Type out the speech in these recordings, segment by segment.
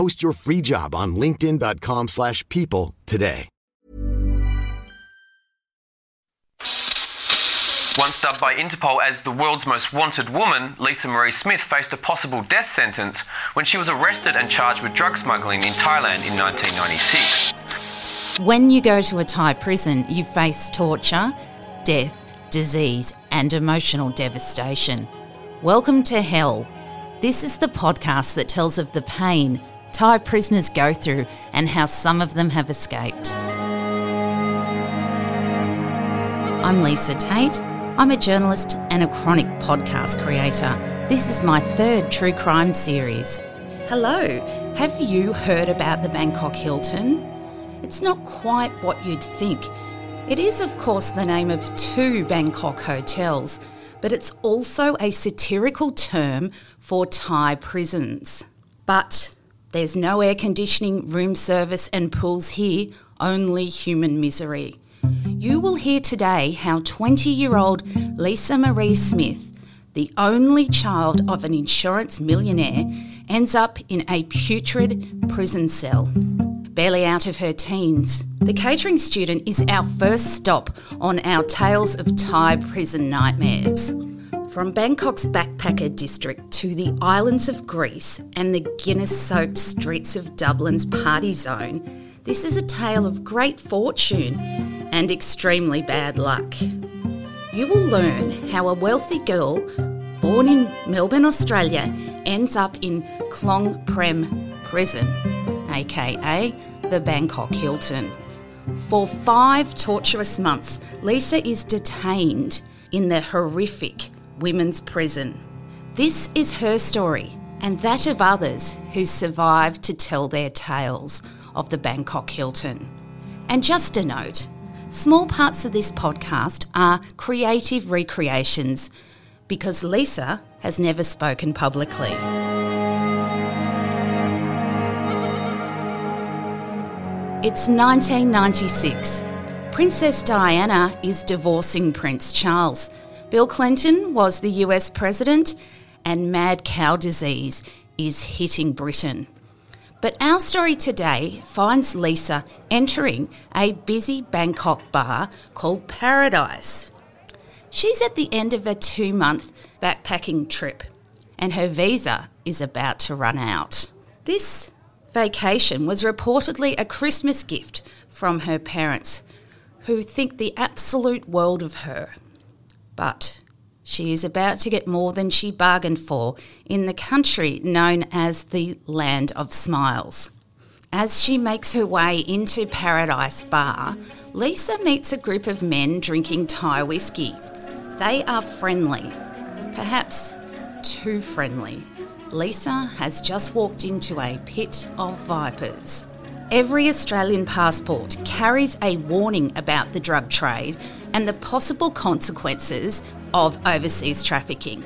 Post your free job on linkedin.com/people slash people today. Once dubbed by Interpol as the world's most wanted woman, Lisa Marie Smith faced a possible death sentence when she was arrested and charged with drug smuggling in Thailand in 1996. When you go to a Thai prison, you face torture, death, disease, and emotional devastation. Welcome to hell. This is the podcast that tells of the pain Thai prisoners go through and how some of them have escaped. I'm Lisa Tate. I'm a journalist and a chronic podcast creator. This is my third true crime series. Hello, have you heard about the Bangkok Hilton? It's not quite what you'd think. It is, of course, the name of two Bangkok hotels, but it's also a satirical term for Thai prisons. But there's no air conditioning, room service, and pools here, only human misery. You will hear today how 20 year old Lisa Marie Smith, the only child of an insurance millionaire, ends up in a putrid prison cell. Barely out of her teens, the catering student is our first stop on our Tales of Thai Prison Nightmares. From Bangkok's backpacker district to the islands of Greece and the Guinness soaked streets of Dublin's party zone, this is a tale of great fortune and extremely bad luck. You will learn how a wealthy girl born in Melbourne, Australia, ends up in Klong Prem Prison, aka the Bangkok Hilton. For five torturous months, Lisa is detained in the horrific women's prison. This is her story and that of others who survived to tell their tales of the Bangkok Hilton. And just a note small parts of this podcast are creative recreations because Lisa has never spoken publicly. It's 1996. Princess Diana is divorcing Prince Charles. Bill Clinton was the US president, and mad cow disease is hitting Britain. But our story today finds Lisa entering a busy Bangkok bar called Paradise. She's at the end of a two month backpacking trip, and her visa is about to run out. This vacation was reportedly a Christmas gift from her parents, who think the absolute world of her. But she is about to get more than she bargained for in the country known as the Land of Smiles. As she makes her way into Paradise Bar, Lisa meets a group of men drinking Thai whiskey. They are friendly, perhaps too friendly. Lisa has just walked into a pit of vipers. Every Australian passport carries a warning about the drug trade and the possible consequences of overseas trafficking.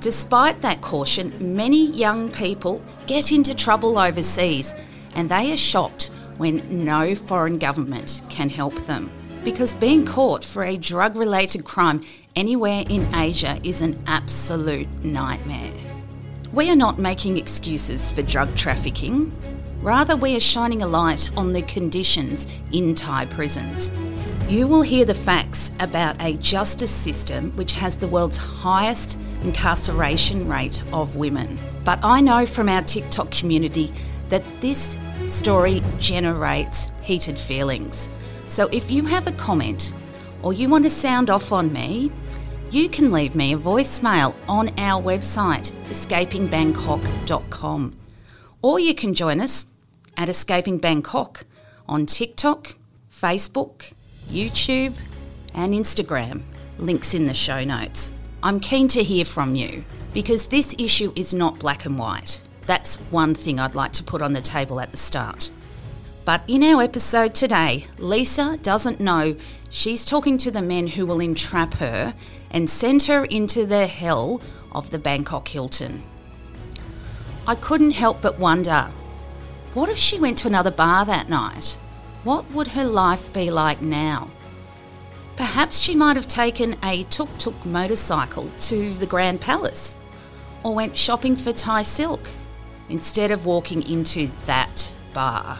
Despite that caution, many young people get into trouble overseas and they are shocked when no foreign government can help them. Because being caught for a drug related crime anywhere in Asia is an absolute nightmare. We are not making excuses for drug trafficking. Rather, we are shining a light on the conditions in Thai prisons. You will hear the facts about a justice system which has the world's highest incarceration rate of women. But I know from our TikTok community that this story generates heated feelings. So if you have a comment or you want to sound off on me, you can leave me a voicemail on our website, escapingbangkok.com. Or you can join us at Escaping Bangkok on TikTok, Facebook, YouTube, and Instagram. Links in the show notes. I'm keen to hear from you because this issue is not black and white. That's one thing I'd like to put on the table at the start. But in our episode today, Lisa doesn't know she's talking to the men who will entrap her and send her into the hell of the Bangkok Hilton. I couldn't help but wonder what if she went to another bar that night? What would her life be like now? Perhaps she might have taken a tuk tuk motorcycle to the Grand Palace or went shopping for Thai silk instead of walking into that bar.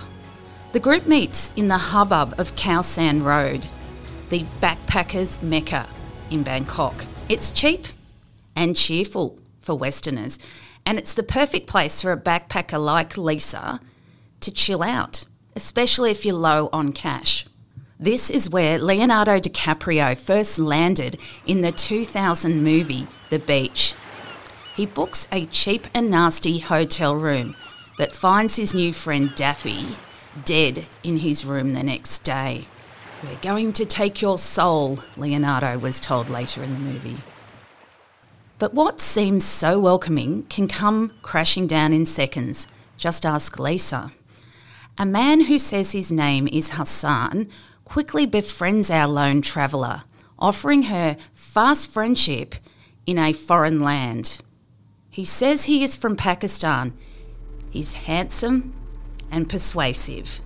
The group meets in the hubbub of Khao San Road, the backpackers' mecca in Bangkok. It's cheap and cheerful for Westerners, and it's the perfect place for a backpacker like Lisa to chill out, especially if you're low on cash. This is where Leonardo DiCaprio first landed in the 2000 movie The Beach. He books a cheap and nasty hotel room, but finds his new friend Daffy dead in his room the next day. We're going to take your soul, Leonardo was told later in the movie. But what seems so welcoming can come crashing down in seconds. Just ask Lisa. A man who says his name is Hassan quickly befriends our lone traveller, offering her fast friendship in a foreign land. He says he is from Pakistan. He's handsome and persuasive.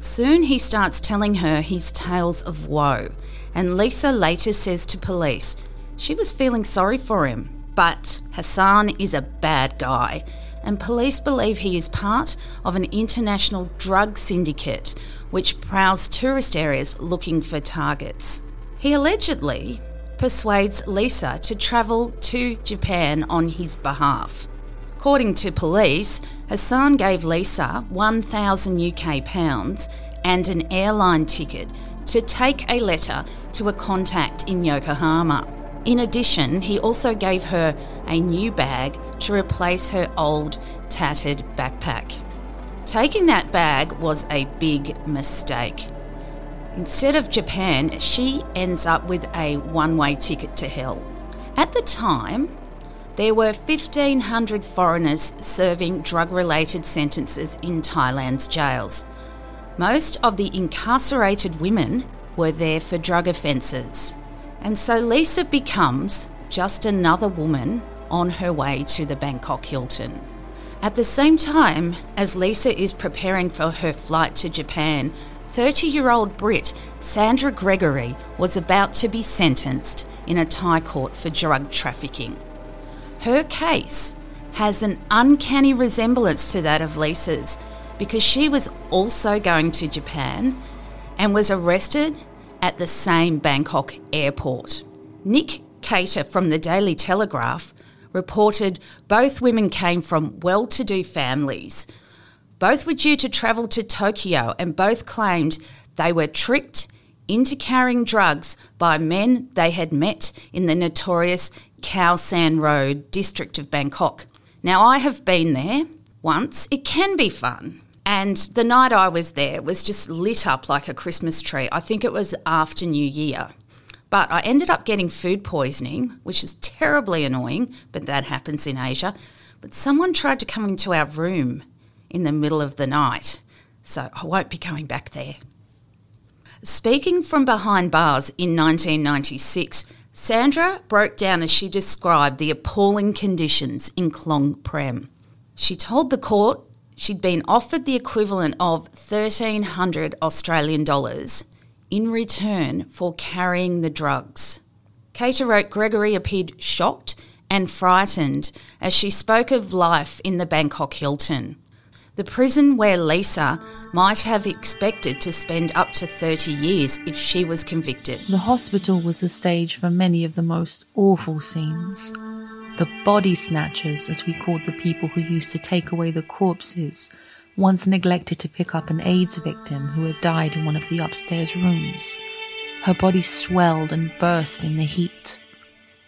Soon he starts telling her his tales of woe, and Lisa later says to police she was feeling sorry for him. But Hassan is a bad guy, and police believe he is part of an international drug syndicate which prowls tourist areas looking for targets. He allegedly persuades Lisa to travel to Japan on his behalf. According to police, Hassan gave Lisa 1,000 UK pounds and an airline ticket to take a letter to a contact in Yokohama. In addition, he also gave her a new bag to replace her old, tattered backpack. Taking that bag was a big mistake. Instead of Japan, she ends up with a one way ticket to hell. At the time, there were 1,500 foreigners serving drug related sentences in Thailand's jails. Most of the incarcerated women were there for drug offences. And so Lisa becomes just another woman on her way to the Bangkok Hilton. At the same time as Lisa is preparing for her flight to Japan, 30 year old Brit Sandra Gregory was about to be sentenced in a Thai court for drug trafficking. Her case has an uncanny resemblance to that of Lisa's because she was also going to Japan and was arrested at the same Bangkok airport. Nick Cater from the Daily Telegraph reported both women came from well to do families. Both were due to travel to Tokyo and both claimed they were tricked into carrying drugs by men they had met in the notorious Khao San Road district of Bangkok. Now, I have been there once. It can be fun. And the night I was there was just lit up like a Christmas tree. I think it was after New Year. But I ended up getting food poisoning, which is terribly annoying, but that happens in Asia. But someone tried to come into our room in the middle of the night, so I won't be going back there. Speaking from behind bars in 1996, Sandra broke down as she described the appalling conditions in Klong Prem. She told the court she'd been offered the equivalent of 1300 Australian dollars in return for carrying the drugs. Cater wrote Gregory appeared shocked and frightened as she spoke of life in the Bangkok Hilton, the prison where Lisa might have expected to spend up to 30 years if she was convicted. The hospital was the stage for many of the most awful scenes. The body snatchers, as we called the people who used to take away the corpses, once neglected to pick up an AIDS victim who had died in one of the upstairs rooms. Her body swelled and burst in the heat.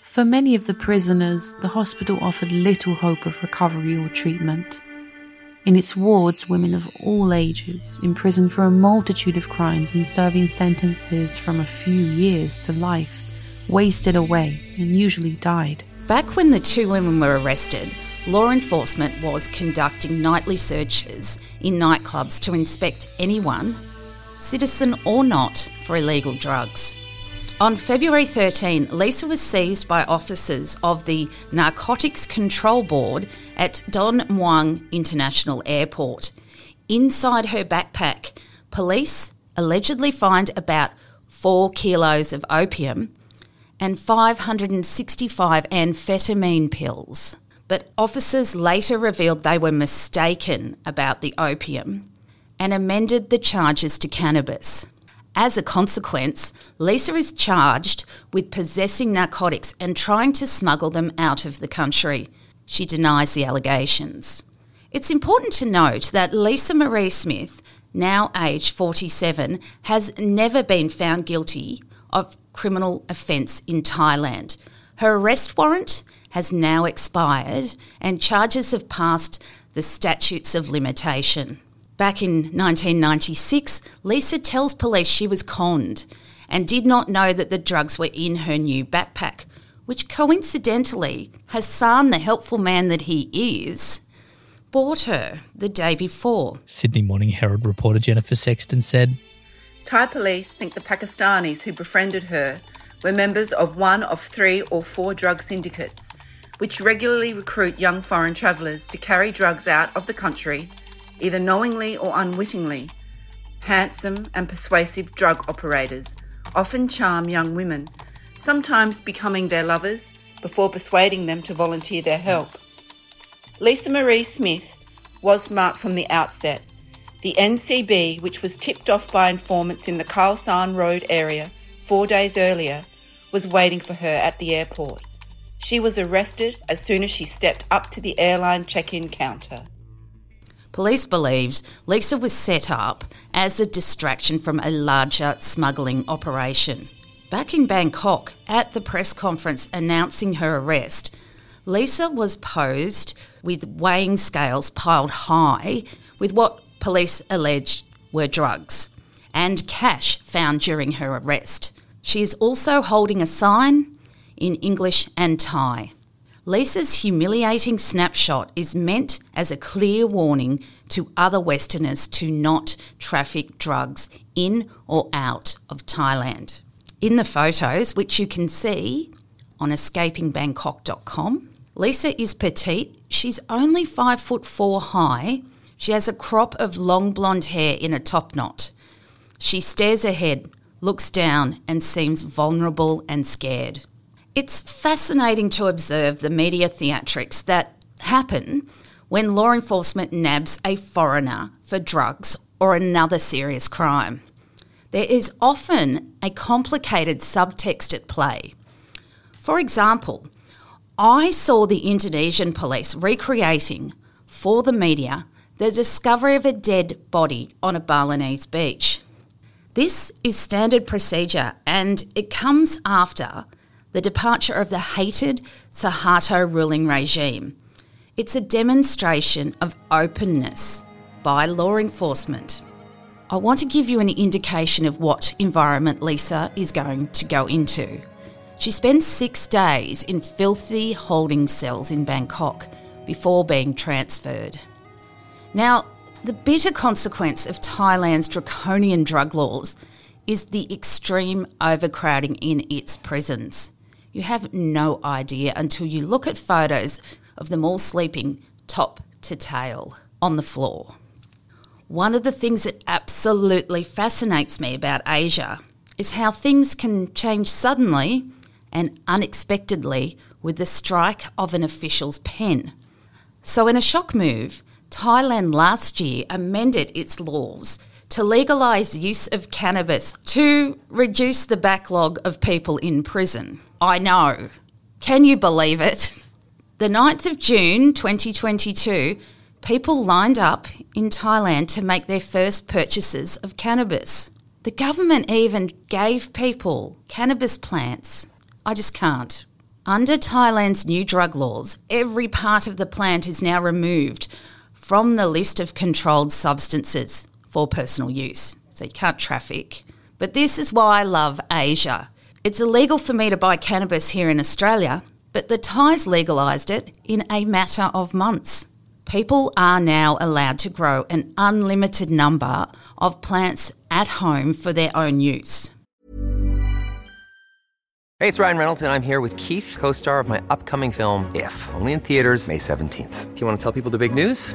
For many of the prisoners, the hospital offered little hope of recovery or treatment. In its wards, women of all ages, imprisoned for a multitude of crimes and serving sentences from a few years to life, wasted away and usually died. Back when the two women were arrested, law enforcement was conducting nightly searches in nightclubs to inspect anyone, citizen or not, for illegal drugs. On February 13, Lisa was seized by officers of the Narcotics Control Board at Don Muang International Airport. Inside her backpack, police allegedly find about four kilos of opium and 565 amphetamine pills. But officers later revealed they were mistaken about the opium and amended the charges to cannabis. As a consequence, Lisa is charged with possessing narcotics and trying to smuggle them out of the country. She denies the allegations. It's important to note that Lisa Marie Smith, now aged 47, has never been found guilty of criminal offence in Thailand. Her arrest warrant has now expired and charges have passed the statutes of limitation. Back in 1996, Lisa tells police she was conned and did not know that the drugs were in her new backpack, which coincidentally Hassan, the helpful man that he is, bought her the day before. Sydney Morning Herald reporter Jennifer Sexton said Thai police think the Pakistanis who befriended her were members of one of three or four drug syndicates, which regularly recruit young foreign travellers to carry drugs out of the country either knowingly or unwittingly. Handsome and persuasive drug operators often charm young women, sometimes becoming their lovers before persuading them to volunteer their help. Lisa Marie Smith was marked from the outset. The NCB, which was tipped off by informants in the San Road area four days earlier, was waiting for her at the airport. She was arrested as soon as she stepped up to the airline check in counter. Police believed Lisa was set up as a distraction from a larger smuggling operation. Back in Bangkok, at the press conference announcing her arrest, Lisa was posed with weighing scales piled high with what police alleged were drugs and cash found during her arrest. She is also holding a sign in English and Thai. Lisa's humiliating snapshot is meant as a clear warning to other Westerners to not traffic drugs in or out of Thailand. In the photos, which you can see on escapingbangkok.com, Lisa is petite. She's only five foot four high. She has a crop of long blonde hair in a top knot. She stares ahead, looks down, and seems vulnerable and scared. It's fascinating to observe the media theatrics that happen when law enforcement nabs a foreigner for drugs or another serious crime. There is often a complicated subtext at play. For example, I saw the Indonesian police recreating for the media the discovery of a dead body on a Balinese beach. This is standard procedure and it comes after the departure of the hated Suharto ruling regime. It's a demonstration of openness by law enforcement. I want to give you an indication of what environment Lisa is going to go into. She spends six days in filthy holding cells in Bangkok before being transferred. Now, the bitter consequence of Thailand's draconian drug laws is the extreme overcrowding in its prisons. You have no idea until you look at photos of them all sleeping top to tail. on the floor. One of the things that absolutely fascinates me about Asia is how things can change suddenly and unexpectedly with the strike of an official's pen. So, in a shock move, Thailand last year amended its laws to legalise use of cannabis to reduce the backlog of people in prison. I know. Can you believe it? The 9th of June 2022, people lined up in Thailand to make their first purchases of cannabis. The government even gave people cannabis plants. I just can't. Under Thailand's new drug laws, every part of the plant is now removed from the list of controlled substances for personal use. So you can't traffic. But this is why I love Asia. It's illegal for me to buy cannabis here in Australia, but the Thais legalised it in a matter of months. People are now allowed to grow an unlimited number of plants at home for their own use. Hey, it's Ryan Reynolds, and I'm here with Keith, co star of my upcoming film, If, only in theaters, May 17th. Do you want to tell people the big news?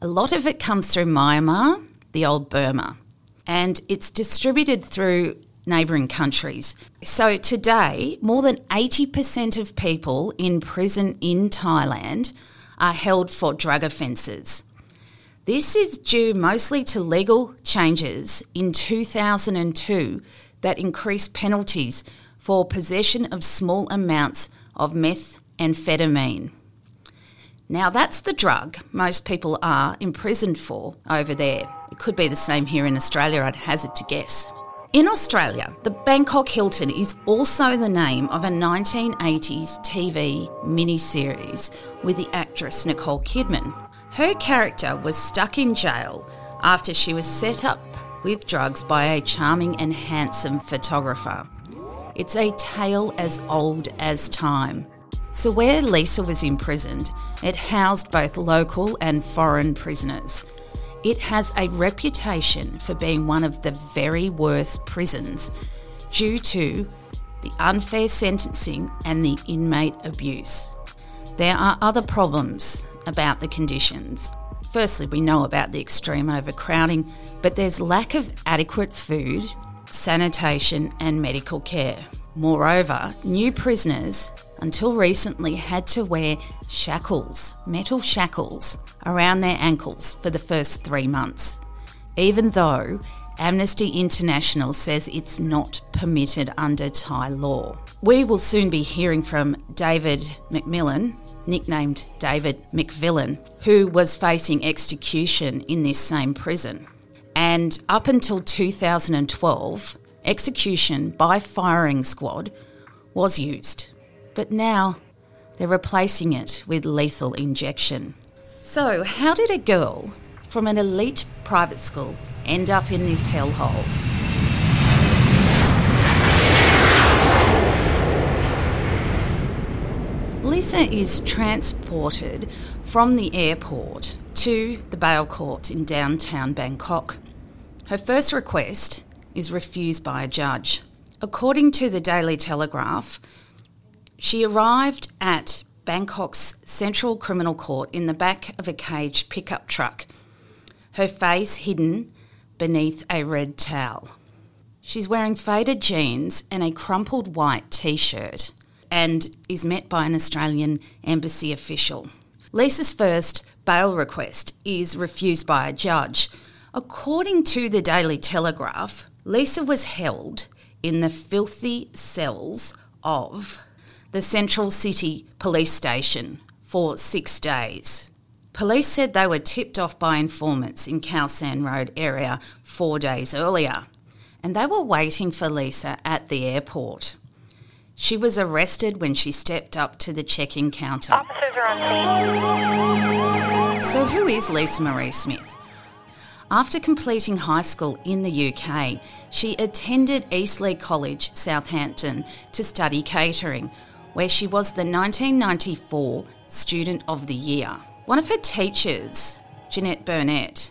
a lot of it comes through Myanmar, the old Burma, and it's distributed through neighbouring countries. So today, more than 80% of people in prison in Thailand are held for drug offences. This is due mostly to legal changes in 2002 that increased penalties for possession of small amounts of methamphetamine. Now, that's the drug most people are imprisoned for over there. It could be the same here in Australia, I'd hazard to guess. In Australia, the Bangkok Hilton is also the name of a 1980s TV miniseries with the actress Nicole Kidman. Her character was stuck in jail after she was set up with drugs by a charming and handsome photographer. It's a tale as old as time. So, where Lisa was imprisoned, it housed both local and foreign prisoners. It has a reputation for being one of the very worst prisons due to the unfair sentencing and the inmate abuse. There are other problems about the conditions. Firstly, we know about the extreme overcrowding, but there's lack of adequate food, sanitation, and medical care. Moreover, new prisoners until recently had to wear shackles, metal shackles, around their ankles for the first three months, even though Amnesty International says it's not permitted under Thai law. We will soon be hearing from David McMillan, nicknamed David McVillain, who was facing execution in this same prison. And up until 2012, execution by firing squad was used but now they're replacing it with lethal injection. So, how did a girl from an elite private school end up in this hellhole? Lisa is transported from the airport to the bail court in downtown Bangkok. Her first request is refused by a judge. According to the Daily Telegraph, she arrived at Bangkok's Central Criminal Court in the back of a caged pickup truck, her face hidden beneath a red towel. She's wearing faded jeans and a crumpled white t shirt and is met by an Australian embassy official. Lisa's first bail request is refused by a judge. According to the Daily Telegraph, Lisa was held in the filthy cells of the Central City Police Station for six days. Police said they were tipped off by informants in Khao San Road area four days earlier, and they were waiting for Lisa at the airport. She was arrested when she stepped up to the check-in counter. Officers are on scene. So who is Lisa Marie Smith? After completing high school in the UK, she attended Eastleigh College, Southampton, to study catering, where she was the 1994 Student of the Year. One of her teachers, Jeanette Burnett,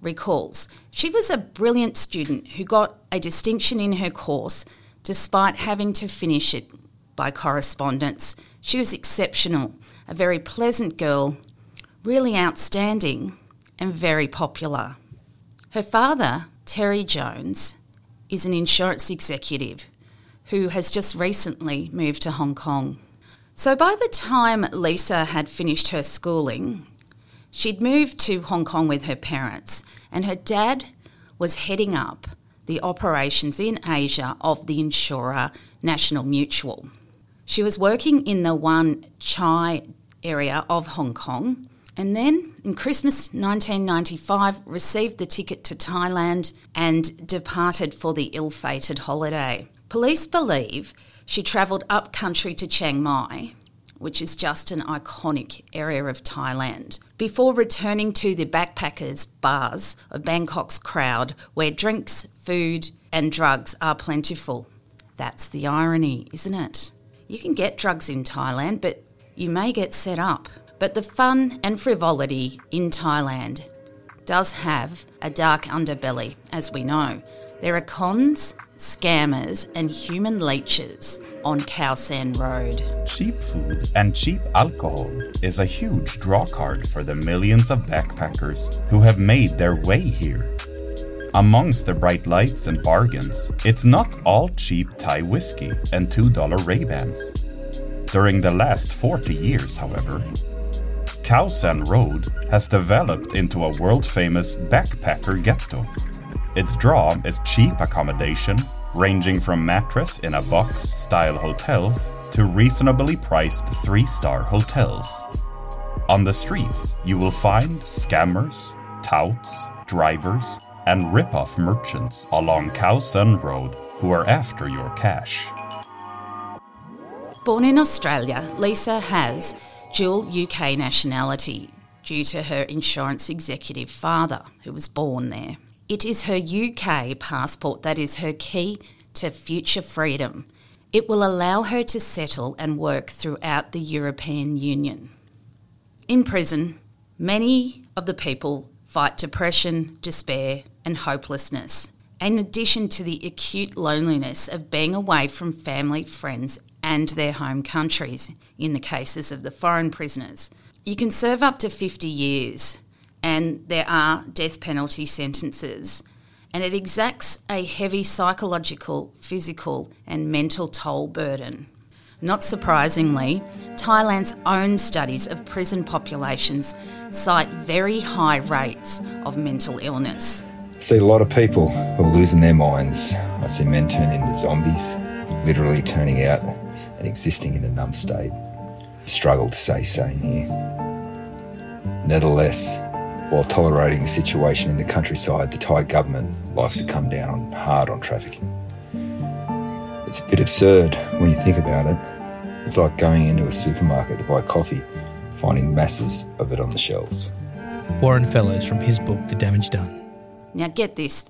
recalls she was a brilliant student who got a distinction in her course despite having to finish it by correspondence. She was exceptional, a very pleasant girl, really outstanding, and very popular. Her father, Terry Jones, is an insurance executive who has just recently moved to Hong Kong. So by the time Lisa had finished her schooling, she'd moved to Hong Kong with her parents, and her dad was heading up the operations in Asia of the insurer National Mutual. She was working in the Wan Chai area of Hong Kong and then in Christmas 1995 received the ticket to Thailand and departed for the ill-fated holiday. Police believe she travelled up country to Chiang Mai, which is just an iconic area of Thailand, before returning to the backpackers' bars of Bangkok's crowd, where drinks, food, and drugs are plentiful. That's the irony, isn't it? You can get drugs in Thailand, but you may get set up. But the fun and frivolity in Thailand does have a dark underbelly, as we know. There are cons, scammers, and human leeches on Khao San Road. Cheap food and cheap alcohol is a huge drawcard for the millions of backpackers who have made their way here. Amongst the bright lights and bargains, it's not all cheap Thai whiskey and $2 Ray-Bans. During the last 40 years, however, Khao San Road has developed into a world famous backpacker ghetto. Its draw is cheap accommodation, ranging from mattress in a box style hotels to reasonably priced three star hotels. On the streets, you will find scammers, touts, drivers, and rip-off merchants along Khao San Road who are after your cash. Born in Australia, Lisa has dual UK nationality due to her insurance executive father, who was born there. It is her UK passport that is her key to future freedom. It will allow her to settle and work throughout the European Union. In prison, many of the people fight depression, despair, and hopelessness, in addition to the acute loneliness of being away from family, friends, and their home countries in the cases of the foreign prisoners. You can serve up to 50 years, and there are death penalty sentences, and it exacts a heavy psychological, physical, and mental toll burden. Not surprisingly, Thailand's own studies of prison populations cite very high rates of mental illness. I see a lot of people who are losing their minds. I see men turn into zombies, literally turning out and existing in a numb state. Struggle to stay sane here. Nevertheless, while tolerating the situation in the countryside, the Thai government likes to come down on, hard on trafficking. It's a bit absurd when you think about it. It's like going into a supermarket to buy coffee, finding masses of it on the shelves. Warren Fellows from his book, The Damage Done. Now, get this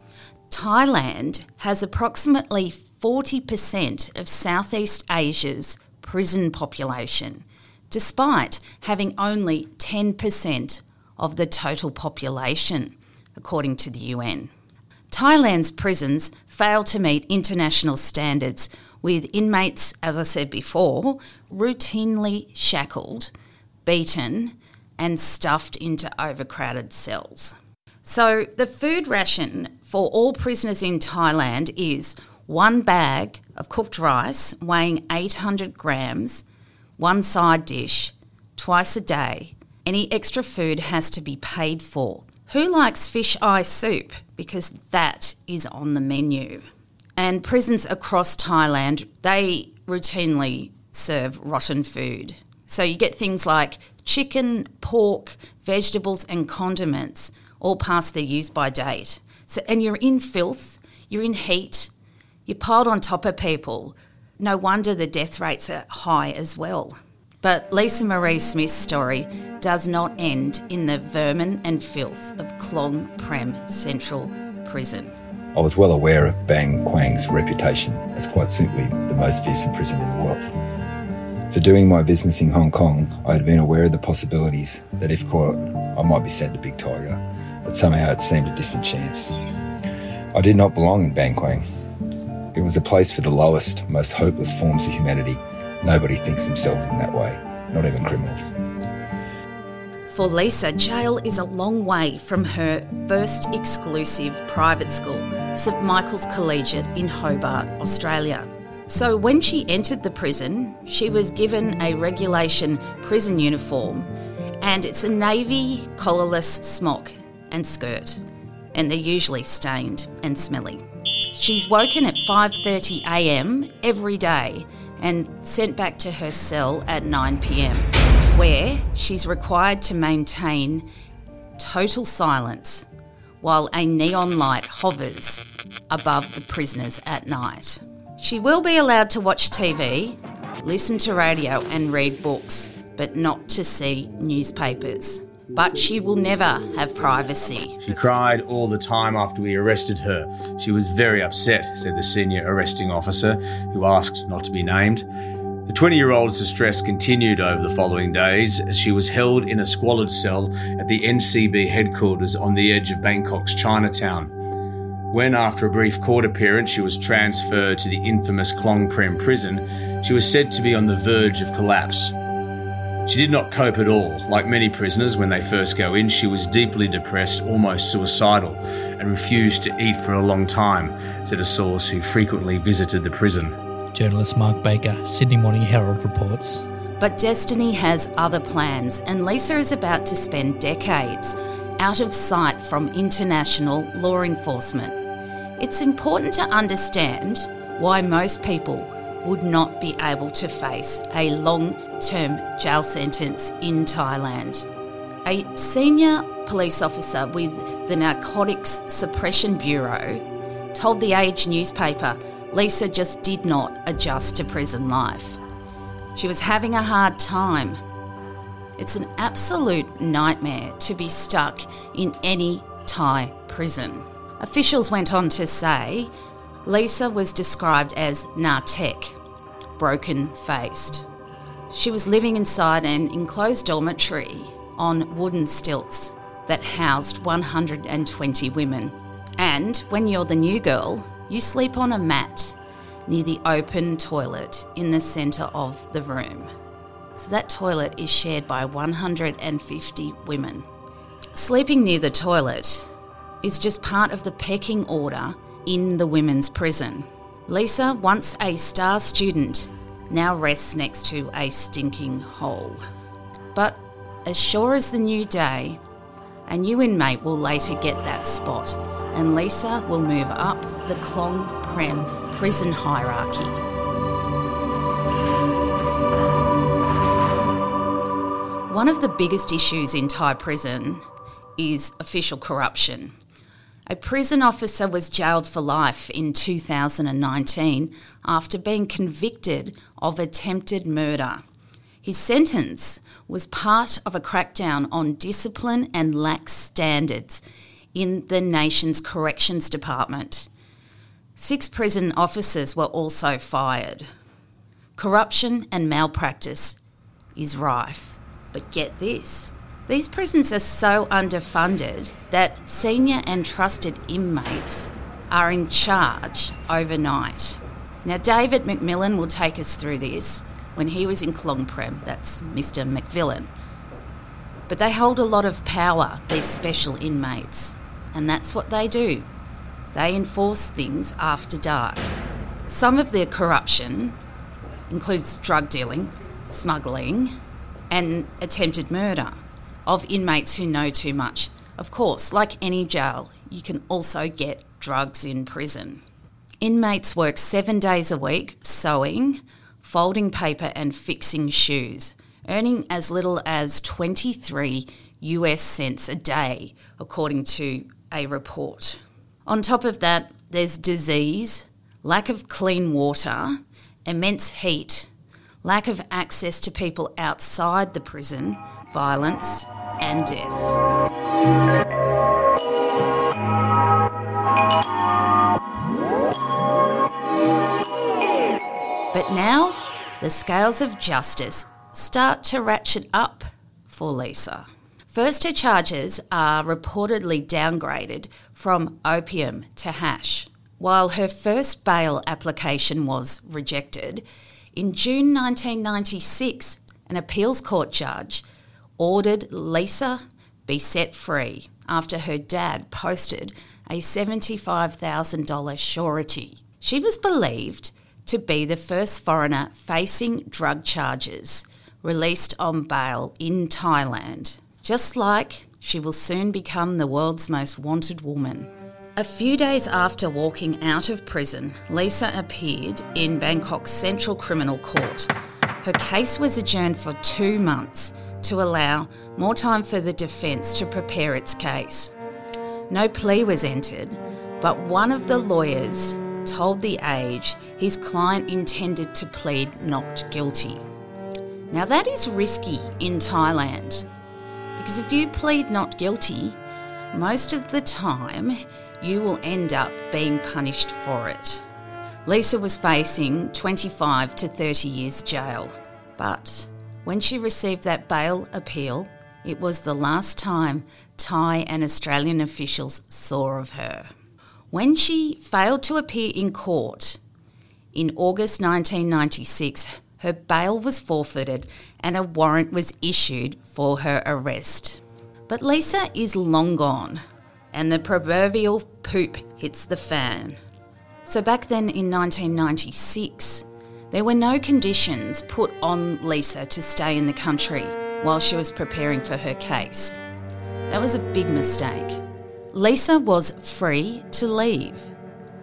Thailand has approximately 40% of Southeast Asia's prison population, despite having only 10% of the total population, according to the UN. Thailand's prisons fail to meet international standards, with inmates, as I said before, routinely shackled, beaten, and stuffed into overcrowded cells. So, the food ration for all prisoners in Thailand is one bag of cooked rice weighing 800 grams, one side dish, twice a day, Any extra food has to be paid for. Who likes fish eye soup? Because that is on the menu. And prisons across Thailand, they routinely serve rotten food. So you get things like chicken, pork, vegetables, and condiments all past their use by date. So, and you're in filth, you're in heat, you're piled on top of people. No wonder the death rates are high as well. But Lisa Marie Smith's story does not end in the vermin and filth of Klong Prem Central Prison. I was well aware of Bang Kwang's reputation as quite simply the most fearsome prison in the world. For doing my business in Hong Kong, I had been aware of the possibilities that if caught, I might be sent to Big Tiger, but somehow it seemed a distant chance. I did not belong in Bang Kwang. It was a place for the lowest, most hopeless forms of humanity. Nobody thinks themselves in that way, not even criminals. For Lisa, jail is a long way from her first exclusive private school, St Michael's Collegiate in Hobart, Australia. So when she entered the prison, she was given a regulation prison uniform and it's a navy collarless smock and skirt and they're usually stained and smelly. She's woken at 5:30 a.m. every day and sent back to her cell at 9 p.m where she's required to maintain total silence while a neon light hovers above the prisoners at night. She will be allowed to watch TV, listen to radio, and read books, but not to see newspapers. But she will never have privacy. She cried all the time after we arrested her. She was very upset, said the senior arresting officer, who asked not to be named. The 20 year old's distress continued over the following days as she was held in a squalid cell at the NCB headquarters on the edge of Bangkok's Chinatown. When, after a brief court appearance, she was transferred to the infamous Klong Prem prison, she was said to be on the verge of collapse. She did not cope at all. Like many prisoners, when they first go in, she was deeply depressed, almost suicidal, and refused to eat for a long time, said a source who frequently visited the prison. Journalist Mark Baker, Sydney Morning Herald reports. But Destiny has other plans, and Lisa is about to spend decades out of sight from international law enforcement. It's important to understand why most people would not be able to face a long term jail sentence in Thailand. A senior police officer with the Narcotics Suppression Bureau told the Age newspaper Lisa just did not adjust to prison life. She was having a hard time. It's an absolute nightmare to be stuck in any Thai prison. Officials went on to say Lisa was described as nartek, broken faced. She was living inside an enclosed dormitory on wooden stilts that housed 120 women. And when you're the new girl, you sleep on a mat near the open toilet in the centre of the room. So that toilet is shared by 150 women. Sleeping near the toilet is just part of the pecking order in the women's prison. Lisa, once a star student, now rests next to a stinking hole. But as sure as the new day, a new inmate will later get that spot and Lisa will move up the Klong Prem prison hierarchy. One of the biggest issues in Thai prison is official corruption. A prison officer was jailed for life in 2019 after being convicted of attempted murder. His sentence was part of a crackdown on discipline and lax standards in the nation's corrections department. Six prison officers were also fired. Corruption and malpractice is rife. But get this these prisons are so underfunded that senior and trusted inmates are in charge overnight. Now, David McMillan will take us through this when he was in Klong Prem, that's Mr. McVillan. But they hold a lot of power, these special inmates and that's what they do. They enforce things after dark. Some of their corruption includes drug dealing, smuggling, and attempted murder. Of inmates who know too much. Of course, like any jail, you can also get drugs in prison. Inmates work seven days a week sewing, folding paper, and fixing shoes, earning as little as 23 US cents a day, according to a report. On top of that, there's disease, lack of clean water, immense heat, lack of access to people outside the prison, violence, and. But now, the scales of justice start to ratchet up for Lisa. First, her charges are reportedly downgraded from opium to hash. While her first bail application was rejected, in June 1996, an appeals court judge ordered Lisa be set free after her dad posted a $75,000 surety. She was believed to be the first foreigner facing drug charges released on bail in Thailand, just like she will soon become the world's most wanted woman. A few days after walking out of prison, Lisa appeared in Bangkok's Central Criminal Court. Her case was adjourned for two months to allow more time for the defence to prepare its case. No plea was entered, but one of the lawyers told The Age his client intended to plead not guilty. Now, that is risky in Thailand because if you plead not guilty, most of the time you will end up being punished for it. Lisa was facing 25 to 30 years jail, but when she received that bail appeal, it was the last time Thai and Australian officials saw of her. When she failed to appear in court in August 1996, her bail was forfeited and a warrant was issued for her arrest. But Lisa is long gone, and the proverbial poop hits the fan. So back then in 1996, there were no conditions put on Lisa to stay in the country while she was preparing for her case. That was a big mistake. Lisa was free to leave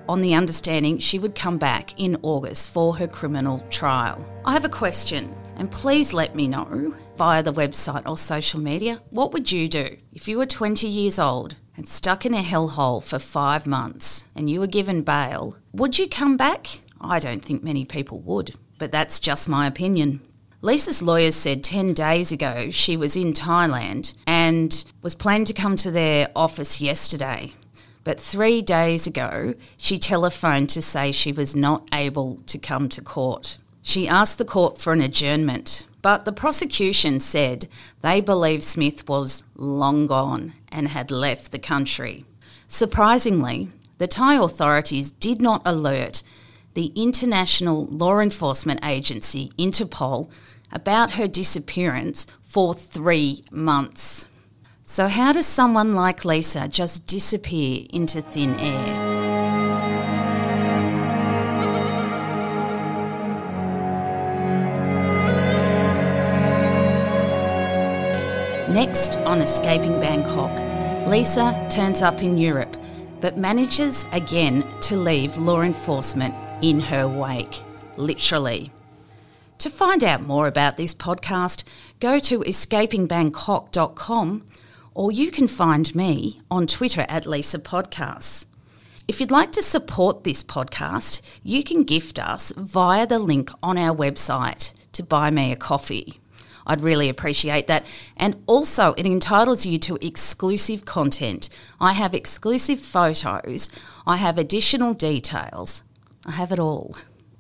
on the understanding she would come back in August for her criminal trial. I have a question, and please let me know via the website or social media what would you do if you were 20 years old and stuck in a hellhole for five months and you were given bail? Would you come back? I don't think many people would, but that's just my opinion. Lisa's lawyers said 10 days ago she was in Thailand and was planning to come to their office yesterday. But three days ago, she telephoned to say she was not able to come to court. She asked the court for an adjournment, but the prosecution said they believe Smith was long gone and had left the country. Surprisingly, the Thai authorities did not alert the International Law Enforcement Agency, Interpol, about her disappearance for three months. So, how does someone like Lisa just disappear into thin air? Next on Escaping Bangkok, Lisa turns up in Europe but manages again to leave law enforcement in her wake, literally. To find out more about this podcast, go to escapingbangkok.com or you can find me on Twitter at Lisa Podcasts. If you'd like to support this podcast, you can gift us via the link on our website to buy me a coffee. I'd really appreciate that. And also, it entitles you to exclusive content. I have exclusive photos, I have additional details, I have it all.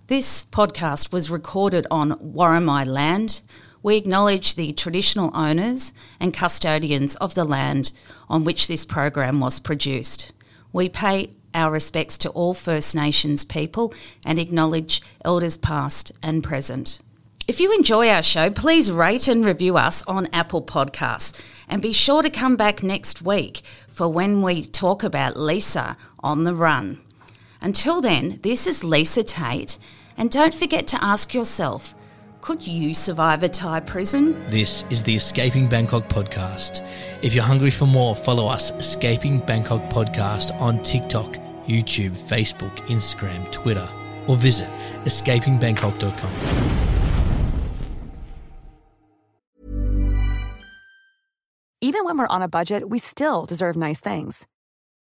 This podcast was recorded on Worimi land. We acknowledge the traditional owners and custodians of the land on which this program was produced. We pay our respects to all First Nations people and acknowledge elders past and present. If you enjoy our show, please rate and review us on Apple Podcasts and be sure to come back next week for when we talk about Lisa on the run. Until then, this is Lisa Cater and don't forget to ask yourself Could you survive a Thai prison? This is the Escaping Bangkok podcast. If you're hungry for more, follow us, Escaping Bangkok Podcast, on TikTok, YouTube, Facebook, Instagram, Twitter, or visit escapingbangkok.com. Even when we're on a budget, we still deserve nice things.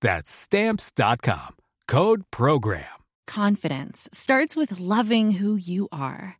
That's stamps.com. Code program. Confidence starts with loving who you are.